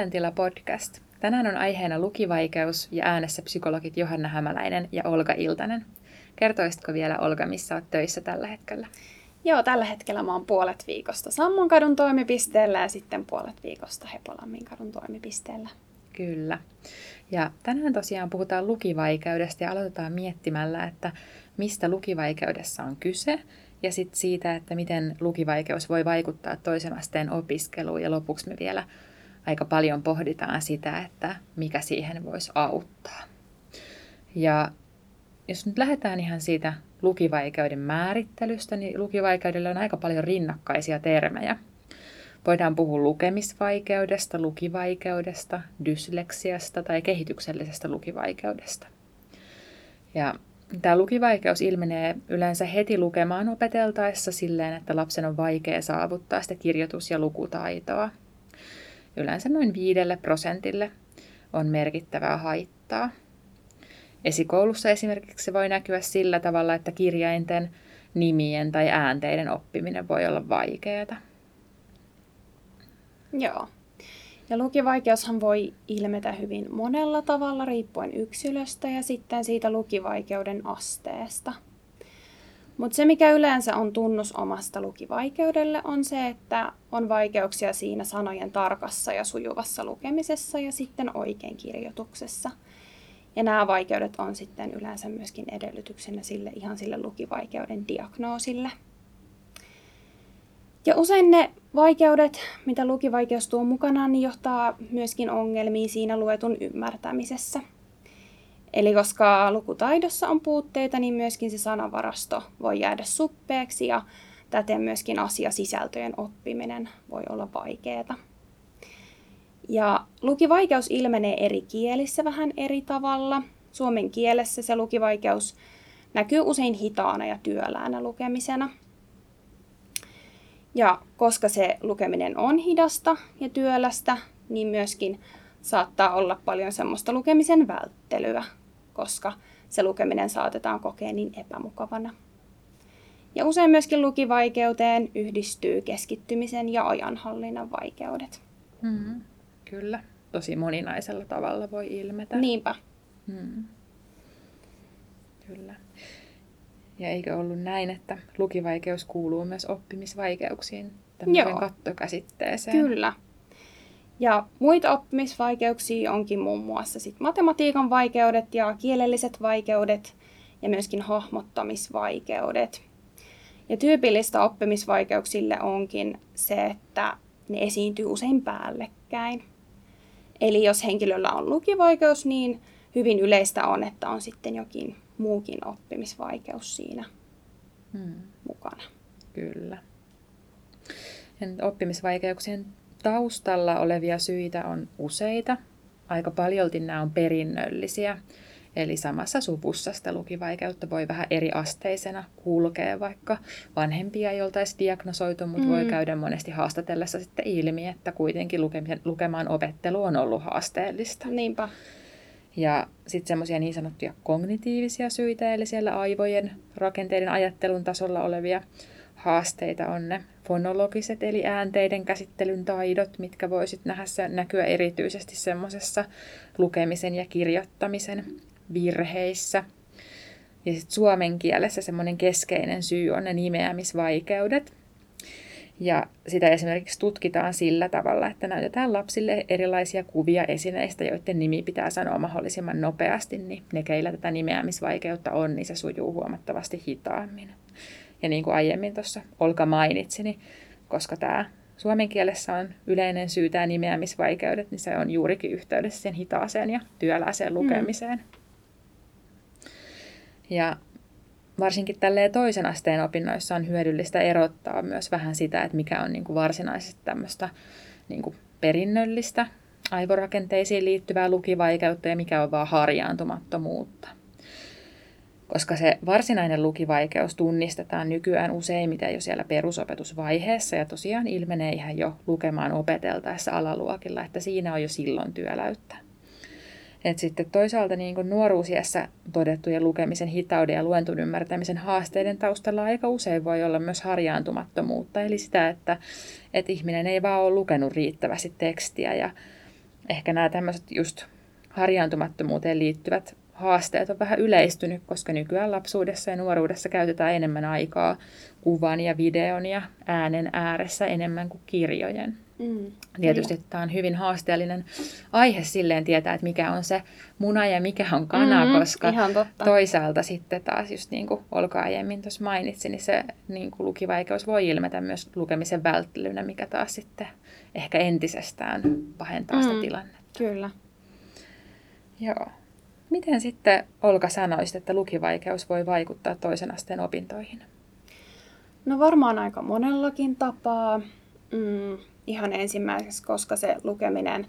Mielentila podcast. Tänään on aiheena lukivaikeus ja äänessä psykologit Johanna Hämäläinen ja Olga Iltanen. Kertoisitko vielä Olga, missä olet töissä tällä hetkellä? Joo, tällä hetkellä mä oon puolet viikosta Sammonkadun toimipisteellä ja sitten puolet viikosta Hepolamminkadun toimipisteellä. Kyllä. Ja tänään tosiaan puhutaan lukivaikeudesta ja aloitetaan miettimällä, että mistä lukivaikeudessa on kyse ja sitten siitä, että miten lukivaikeus voi vaikuttaa toisen asteen opiskeluun ja lopuksi me vielä aika paljon pohditaan sitä, että mikä siihen voisi auttaa. Ja jos nyt lähdetään ihan siitä lukivaikeuden määrittelystä, niin lukivaikeudella on aika paljon rinnakkaisia termejä. Voidaan puhua lukemisvaikeudesta, lukivaikeudesta, dysleksiasta tai kehityksellisestä lukivaikeudesta. Ja Tämä lukivaikeus ilmenee yleensä heti lukemaan opeteltaessa silleen, että lapsen on vaikea saavuttaa sitä kirjoitus- ja lukutaitoa. Yleensä noin viidelle prosentille on merkittävää haittaa. Esikoulussa esimerkiksi se voi näkyä sillä tavalla, että kirjainten, nimien tai äänteiden oppiminen voi olla vaikeaa. Joo. Ja lukivaikeushan voi ilmetä hyvin monella tavalla riippuen yksilöstä ja sitten siitä lukivaikeuden asteesta. Mutta se, mikä yleensä on tunnus omasta lukivaikeudelle, on se, että on vaikeuksia siinä sanojen tarkassa ja sujuvassa lukemisessa ja sitten oikein kirjoituksessa. Ja nämä vaikeudet on sitten yleensä myöskin edellytyksenä sille ihan sille lukivaikeuden diagnoosille. Ja usein ne vaikeudet, mitä lukivaikeus tuo mukanaan, niin johtaa myöskin ongelmiin siinä luetun ymmärtämisessä. Eli koska lukutaidossa on puutteita, niin myöskin se sanavarasto voi jäädä suppeeksi ja täten myöskin asiasisältöjen oppiminen voi olla vaikeaa. Ja lukivaikeus ilmenee eri kielissä vähän eri tavalla. Suomen kielessä se lukivaikeus näkyy usein hitaana ja työläänä lukemisena – ja koska se lukeminen on hidasta ja työlästä, niin myöskin saattaa olla paljon semmoista lukemisen välttelyä, koska se lukeminen saatetaan kokea niin epämukavana. Ja usein myöskin lukivaikeuteen yhdistyy keskittymisen ja ajanhallinnan vaikeudet. Mm, kyllä, tosi moninaisella tavalla voi ilmetä. Niinpä. Mm. Kyllä. Ja eikö ollut näin, että lukivaikeus kuuluu myös oppimisvaikeuksiin tämmöiseen kattokäsitteeseen? Kyllä. Ja muita oppimisvaikeuksia onkin muun muassa sit matematiikan vaikeudet ja kielelliset vaikeudet ja myöskin hahmottamisvaikeudet. Ja tyypillistä oppimisvaikeuksille onkin se, että ne esiintyy usein päällekkäin. Eli jos henkilöllä on lukivaikeus, niin hyvin yleistä on, että on sitten jokin muukin oppimisvaikeus siinä hmm. mukana. Kyllä. Oppimisvaikeuksien taustalla olevia syitä on useita. Aika paljolti nämä on perinnöllisiä. Eli samassa suvussa sitä lukivaikeutta voi vähän eri asteisena kulkea, vaikka vanhempia ei oltaisi diagnosoitu, mutta mm. voi käydä monesti haastatellessa sitten ilmi, että kuitenkin lukemaan opettelu on ollut haasteellista. Niinpä. Ja sitten semmoisia niin sanottuja kognitiivisia syitä, eli siellä aivojen rakenteiden ajattelun tasolla olevia haasteita on ne fonologiset, eli äänteiden käsittelyn taidot, mitkä voisit nähdä näkyä erityisesti semmoisessa lukemisen ja kirjoittamisen virheissä. Ja sitten suomen kielessä semmoinen keskeinen syy on ne nimeämisvaikeudet, ja sitä esimerkiksi tutkitaan sillä tavalla, että näytetään lapsille erilaisia kuvia esineistä, joiden nimi pitää sanoa mahdollisimman nopeasti, niin ne, keillä tätä nimeämisvaikeutta on, niin se sujuu huomattavasti hitaammin. Ja niin kuin aiemmin tuossa Olka mainitsi, niin koska tämä suomen kielessä on yleinen syy tämä nimeämisvaikeudet, niin se on juurikin yhteydessä sen hitaaseen ja työläiseen lukemiseen. Mm. Ja varsinkin tälleen toisen asteen opinnoissa on hyödyllistä erottaa myös vähän sitä, että mikä on niin kuin varsinaisesti tämmöistä niin kuin perinnöllistä aivorakenteisiin liittyvää lukivaikeutta ja mikä on vaan harjaantumattomuutta. Koska se varsinainen lukivaikeus tunnistetaan nykyään useimmiten jo siellä perusopetusvaiheessa ja tosiaan ilmenee ihan jo lukemaan opeteltaessa alaluokilla, että siinä on jo silloin työläyttä. Et sitten toisaalta niin kuin nuoruusiässä todettujen lukemisen hitauden ja luentun ymmärtämisen haasteiden taustalla aika usein voi olla myös harjaantumattomuutta, eli sitä, että, että ihminen ei vaan ole lukenut riittävästi tekstiä ja ehkä nämä tämmöiset just harjaantumattomuuteen liittyvät haasteet on vähän yleistynyt, koska nykyään lapsuudessa ja nuoruudessa käytetään enemmän aikaa kuvan ja videon ja äänen ääressä enemmän kuin kirjojen. Mm, Tietysti kyllä. tämä on hyvin haasteellinen aihe silleen tietää, että mikä on se muna ja mikä on kana, mm, koska toisaalta sitten taas just niin kuin Olka aiemmin tuossa mainitsi, niin se niin kuin lukivaikeus voi ilmetä myös lukemisen välttelynä, mikä taas sitten ehkä entisestään pahentaa mm, sitä tilannetta. Kyllä. Joo. Miten sitten Olka sanoisit, että lukivaikeus voi vaikuttaa toisen asteen opintoihin? No varmaan aika monellakin tapaa. Mm, ihan ensimmäiseksi, koska se lukeminen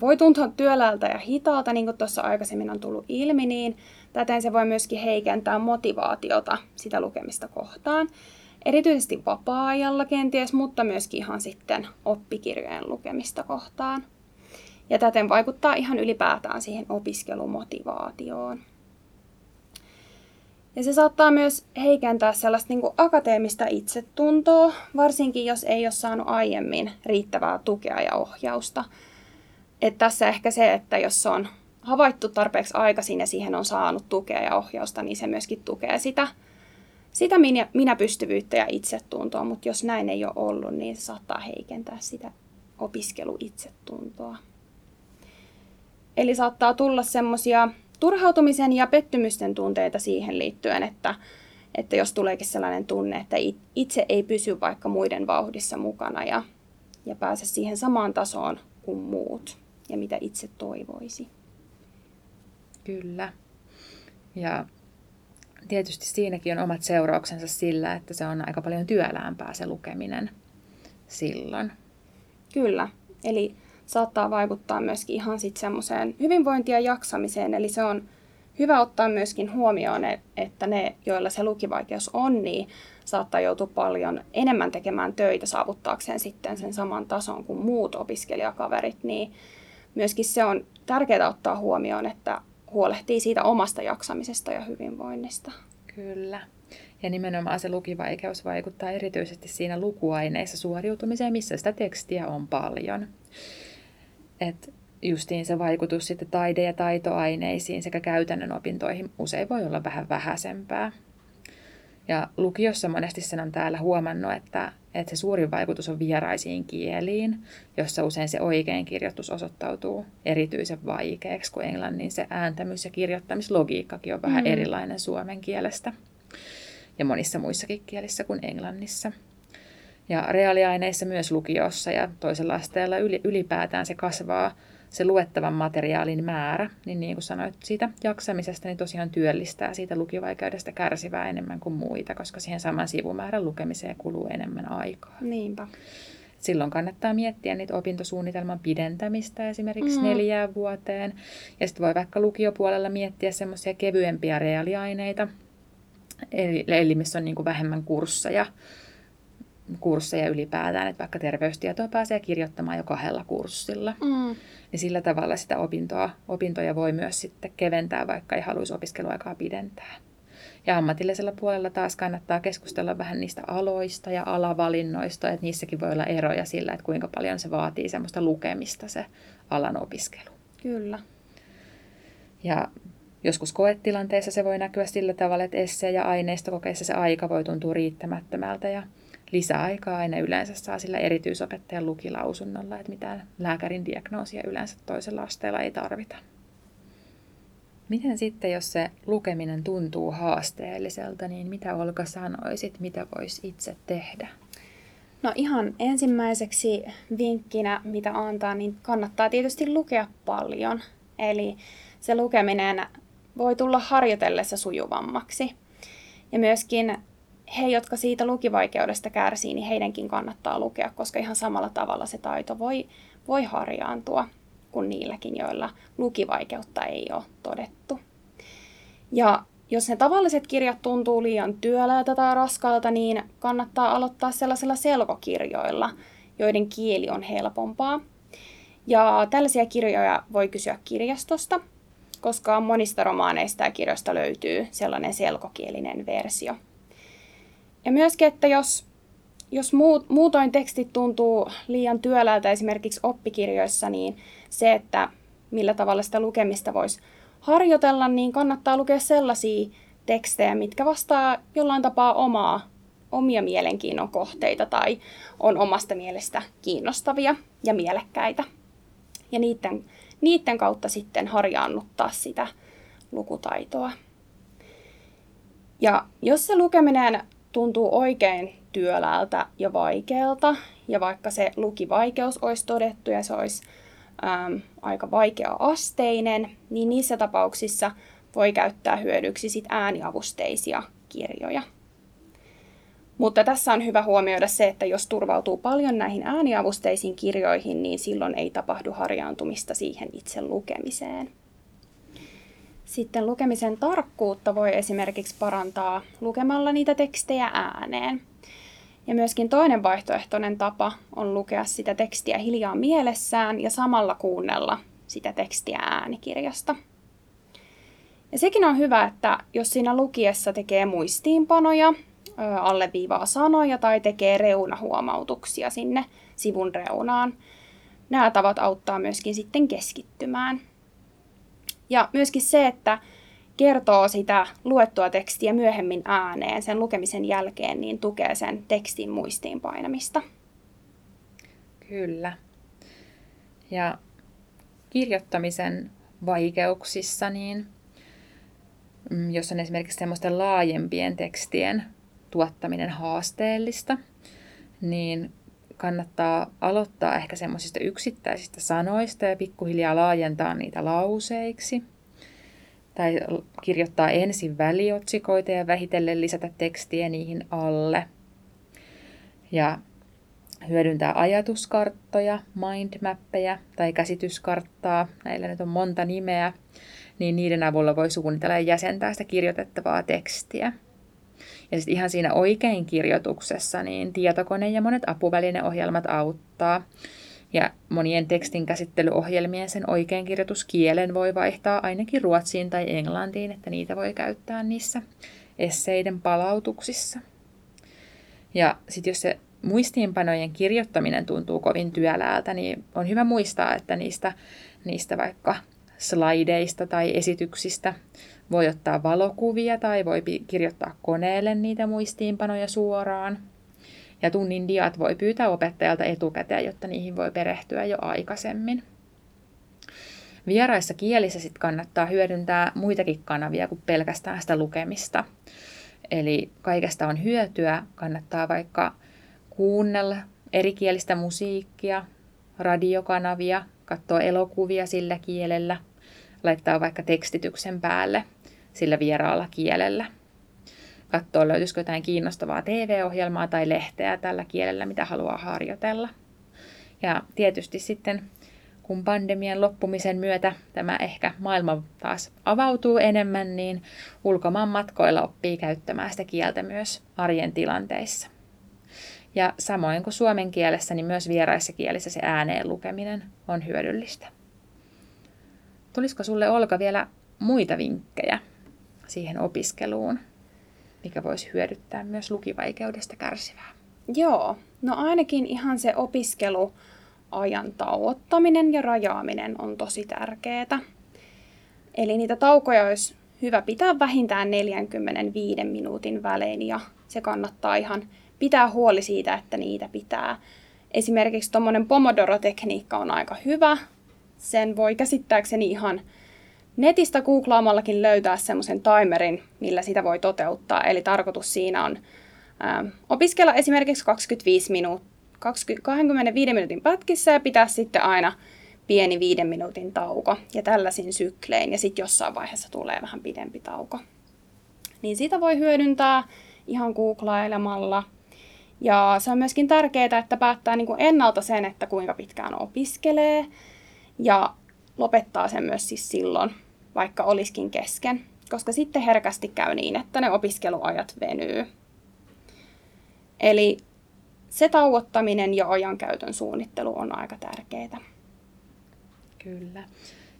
voi tuntua työläältä ja hitaalta, niin kuin tuossa aikaisemmin on tullut ilmi, niin täten se voi myöskin heikentää motivaatiota sitä lukemista kohtaan. Erityisesti vapaa-ajalla kenties, mutta myöskin ihan sitten oppikirjojen lukemista kohtaan. Ja täten vaikuttaa ihan ylipäätään siihen opiskelumotivaatioon. Ja se saattaa myös heikentää sellaista niin akateemista itsetuntoa, varsinkin jos ei ole saanut aiemmin riittävää tukea ja ohjausta. Et tässä ehkä se, että jos se on havaittu tarpeeksi aikaisin ja siihen on saanut tukea ja ohjausta, niin se myöskin tukee sitä, sitä minä, minäpystyvyyttä ja itsetuntoa, mutta jos näin ei ole ollut, niin se saattaa heikentää sitä opiskeluitsetuntoa. Eli saattaa tulla semmoisia turhautumisen ja pettymysten tunteita siihen liittyen, että, että jos tuleekin sellainen tunne, että itse ei pysy vaikka muiden vauhdissa mukana ja, ja pääse siihen samaan tasoon kuin muut ja mitä itse toivoisi. Kyllä. Ja tietysti siinäkin on omat seurauksensa sillä, että se on aika paljon työläämpää se lukeminen silloin. Kyllä. Eli saattaa vaikuttaa myöskin ihan sitten semmoiseen hyvinvointiin ja jaksamiseen. Eli se on hyvä ottaa myöskin huomioon, että ne, joilla se lukivaikeus on, niin saattaa joutua paljon enemmän tekemään töitä saavuttaakseen sitten sen saman tason kuin muut opiskelijakaverit, niin myöskin se on tärkeää ottaa huomioon, että huolehtii siitä omasta jaksamisesta ja hyvinvoinnista. Kyllä. Ja nimenomaan se lukivaikeus vaikuttaa erityisesti siinä lukuaineissa suoriutumiseen, missä sitä tekstiä on paljon. Että justiin se vaikutus sitten taide- ja taitoaineisiin sekä käytännön opintoihin usein voi olla vähän vähäisempää. Ja lukiossa monesti sen on täällä huomannut, että, että se suurin vaikutus on vieraisiin kieliin, jossa usein se oikein kirjoitus osoittautuu erityisen vaikeaksi, kun englannin se ääntämys- ja kirjoittamislogiikkakin on vähän mm. erilainen suomen kielestä ja monissa muissakin kielissä kuin englannissa. Ja reaaliaineissa myös lukiossa ja toisella asteella ylipäätään se kasvaa se luettavan materiaalin määrä, niin niin kuin sanoit siitä jaksamisesta, niin tosiaan työllistää siitä lukivaikeudesta kärsivää enemmän kuin muita, koska siihen saman sivumäärän lukemiseen kuluu enemmän aikaa. Niinpä. Silloin kannattaa miettiä niitä opintosuunnitelman pidentämistä esimerkiksi mm. neljään vuoteen. Ja sitten voi vaikka lukiopuolella miettiä semmoisia kevyempiä reaaliaineita, eli, eli missä on niin kuin vähemmän kursseja kursseja ylipäätään, että vaikka terveystietoa pääsee kirjoittamaan jo kahdella kurssilla, mm. niin sillä tavalla sitä opintoa, opintoja voi myös sitten keventää, vaikka ei haluaisi opiskeluaikaa pidentää. Ja ammatillisella puolella taas kannattaa keskustella vähän niistä aloista ja alavalinnoista, että niissäkin voi olla eroja sillä, että kuinka paljon se vaatii semmoista lukemista se alan opiskelu. Kyllä. Ja joskus koetilanteessa se voi näkyä sillä tavalla, että esse- ja aineistokokeissa se aika voi tuntua riittämättömältä ja lisäaikaa aina yleensä saa sillä erityisopettajan lukilausunnolla, että mitään lääkärin diagnoosia yleensä toisella asteella ei tarvita. Miten sitten, jos se lukeminen tuntuu haasteelliselta, niin mitä Olka sanoisit, mitä voisi itse tehdä? No ihan ensimmäiseksi vinkkinä, mitä antaa, niin kannattaa tietysti lukea paljon. Eli se lukeminen voi tulla harjoitellessa sujuvammaksi. Ja myöskin he, jotka siitä lukivaikeudesta kärsii, niin heidänkin kannattaa lukea, koska ihan samalla tavalla se taito voi, voi harjaantua kuin niilläkin, joilla lukivaikeutta ei ole todettu. Ja jos ne tavalliset kirjat tuntuu liian työläältä tai raskaalta, niin kannattaa aloittaa sellaisilla selkokirjoilla, joiden kieli on helpompaa. Ja tällaisia kirjoja voi kysyä kirjastosta, koska monista romaaneista ja kirjoista löytyy sellainen selkokielinen versio – ja myöskin, että jos jos muut, muutoin tekstit tuntuu liian työläältä esimerkiksi oppikirjoissa, niin se, että millä tavalla sitä lukemista voisi harjoitella, niin kannattaa lukea sellaisia tekstejä, mitkä vastaa jollain tapaa omaa, omia mielenkiinnon kohteita tai on omasta mielestä kiinnostavia ja mielekkäitä. Ja niiden, niiden kautta sitten harjaannuttaa sitä lukutaitoa. Ja jos se lukeminen tuntuu oikein työläältä ja vaikealta, ja vaikka se lukivaikeus olisi todettu ja se olisi äm, aika vaikea-asteinen, niin niissä tapauksissa voi käyttää hyödyksi sit ääniavusteisia kirjoja. Mutta tässä on hyvä huomioida se, että jos turvautuu paljon näihin ääniavusteisiin kirjoihin, niin silloin ei tapahdu harjaantumista siihen itse lukemiseen. Sitten lukemisen tarkkuutta voi esimerkiksi parantaa lukemalla niitä tekstejä ääneen. Ja myöskin toinen vaihtoehtoinen tapa on lukea sitä tekstiä hiljaa mielessään ja samalla kuunnella sitä tekstiä äänikirjasta. Ja sekin on hyvä, että jos siinä lukiessa tekee muistiinpanoja, alleviivaa sanoja tai tekee reunahuomautuksia sinne sivun reunaan, nämä tavat auttaa myöskin sitten keskittymään. Ja myöskin se, että kertoo sitä luettua tekstiä myöhemmin ääneen sen lukemisen jälkeen, niin tukee sen tekstin muistiin painamista. Kyllä. Ja kirjoittamisen vaikeuksissa, niin mm, jos on esimerkiksi semmoisten laajempien tekstien tuottaminen haasteellista, niin kannattaa aloittaa ehkä semmoisista yksittäisistä sanoista ja pikkuhiljaa laajentaa niitä lauseiksi. Tai kirjoittaa ensin väliotsikoita ja vähitellen lisätä tekstiä niihin alle. Ja hyödyntää ajatuskarttoja, mindmappeja tai käsityskarttaa, näillä nyt on monta nimeä, niin niiden avulla voi suunnitella ja jäsentää sitä kirjoitettavaa tekstiä. Ja sitten ihan siinä oikein kirjoituksessa, niin tietokone ja monet apuvälineohjelmat auttaa. Ja monien tekstin käsittelyohjelmien sen oikein kirjoituskielen voi vaihtaa ainakin ruotsiin tai englantiin, että niitä voi käyttää niissä esseiden palautuksissa. Ja sitten jos se muistiinpanojen kirjoittaminen tuntuu kovin työläältä, niin on hyvä muistaa, että niistä, niistä vaikka slaideista tai esityksistä voi ottaa valokuvia tai voi kirjoittaa koneelle niitä muistiinpanoja suoraan. Ja tunnin diat voi pyytää opettajalta etukäteen, jotta niihin voi perehtyä jo aikaisemmin. Vieraissa kielissä sit kannattaa hyödyntää muitakin kanavia kuin pelkästään sitä lukemista. Eli kaikesta on hyötyä, kannattaa vaikka kuunnella erikielistä musiikkia, radiokanavia, katsoa elokuvia sillä kielellä, laittaa vaikka tekstityksen päälle sillä vieraalla kielellä. Katsoa, löytyisikö jotain kiinnostavaa TV-ohjelmaa tai lehteä tällä kielellä, mitä haluaa harjoitella. Ja tietysti sitten, kun pandemian loppumisen myötä tämä ehkä maailma taas avautuu enemmän, niin ulkomaan matkoilla oppii käyttämään sitä kieltä myös arjen tilanteissa. Ja samoin kuin suomen kielessä, niin myös vieraissa kielissä se ääneen lukeminen on hyödyllistä. Tulisiko sulle Olka vielä muita vinkkejä siihen opiskeluun, mikä voisi hyödyttää myös lukivaikeudesta kärsivää? Joo, no ainakin ihan se opiskelu ajan tauottaminen ja rajaaminen on tosi tärkeää. Eli niitä taukoja olisi hyvä pitää vähintään 45 minuutin välein ja se kannattaa ihan pitää huoli siitä, että niitä pitää. Esimerkiksi tuommoinen Pomodoro-tekniikka on aika hyvä. Sen voi käsittääkseni ihan netistä googlaamallakin löytää semmoisen timerin, millä sitä voi toteuttaa. Eli tarkoitus siinä on ää, opiskella esimerkiksi 25 minuut, 20, 25 minuutin pätkissä ja pitää sitten aina pieni viiden minuutin tauko ja tällaisin syklein ja sitten jossain vaiheessa tulee vähän pidempi tauko. Niin sitä voi hyödyntää ihan googlailemalla. Ja se on myöskin tärkeää, että päättää niin kuin ennalta sen, että kuinka pitkään opiskelee ja lopettaa sen myös siis silloin, vaikka olisikin kesken, koska sitten herkästi käy niin, että ne opiskeluajat venyy. Eli se tauottaminen ja ajankäytön suunnittelu on aika tärkeää. Kyllä.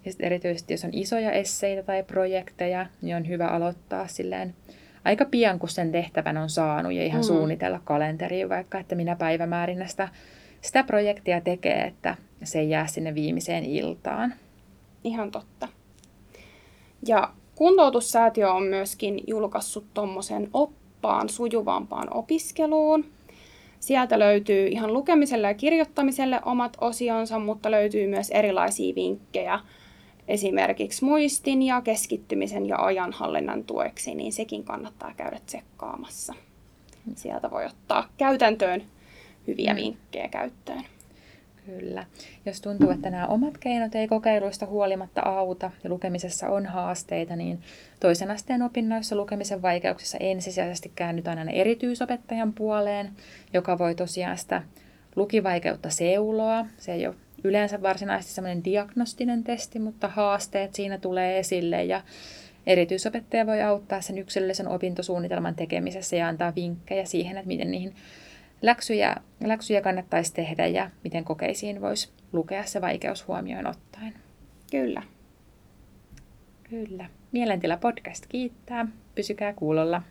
Ja sitten erityisesti jos on isoja esseitä tai projekteja, niin on hyvä aloittaa silleen aika pian, kun sen tehtävän on saanut ja ihan mm. suunnitella kalenteriin vaikka, että minä päivämäärinä sitä, sitä projektia tekee, että se ei jää sinne viimeiseen iltaan. Ihan totta. Ja kuntoutussäätiö on myöskin julkaissut tuommoisen oppaan sujuvampaan opiskeluun. Sieltä löytyy ihan lukemiselle ja kirjoittamiselle omat osionsa, mutta löytyy myös erilaisia vinkkejä esimerkiksi muistin ja keskittymisen ja ajanhallinnan tueksi, niin sekin kannattaa käydä tsekkaamassa. Sieltä voi ottaa käytäntöön hyviä mm. vinkkejä käyttöön. Kyllä. Jos tuntuu, että nämä omat keinot ei kokeiluista huolimatta auta ja lukemisessa on haasteita, niin toisen asteen opinnoissa lukemisen vaikeuksissa ensisijaisesti käännytään aina erityisopettajan puoleen, joka voi tosiaan sitä lukivaikeutta seuloa. Se ei ole yleensä varsinaisesti semmoinen diagnostinen testi, mutta haasteet siinä tulee esille ja erityisopettaja voi auttaa sen yksilöllisen opintosuunnitelman tekemisessä ja antaa vinkkejä siihen, että miten niihin läksyjä, läksyjä kannattaisi tehdä ja miten kokeisiin voisi lukea se vaikeus huomioon ottaen. Kyllä. Kyllä. Mielentila podcast kiittää. Pysykää kuulolla.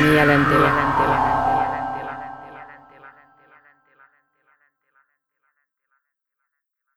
Mielentila.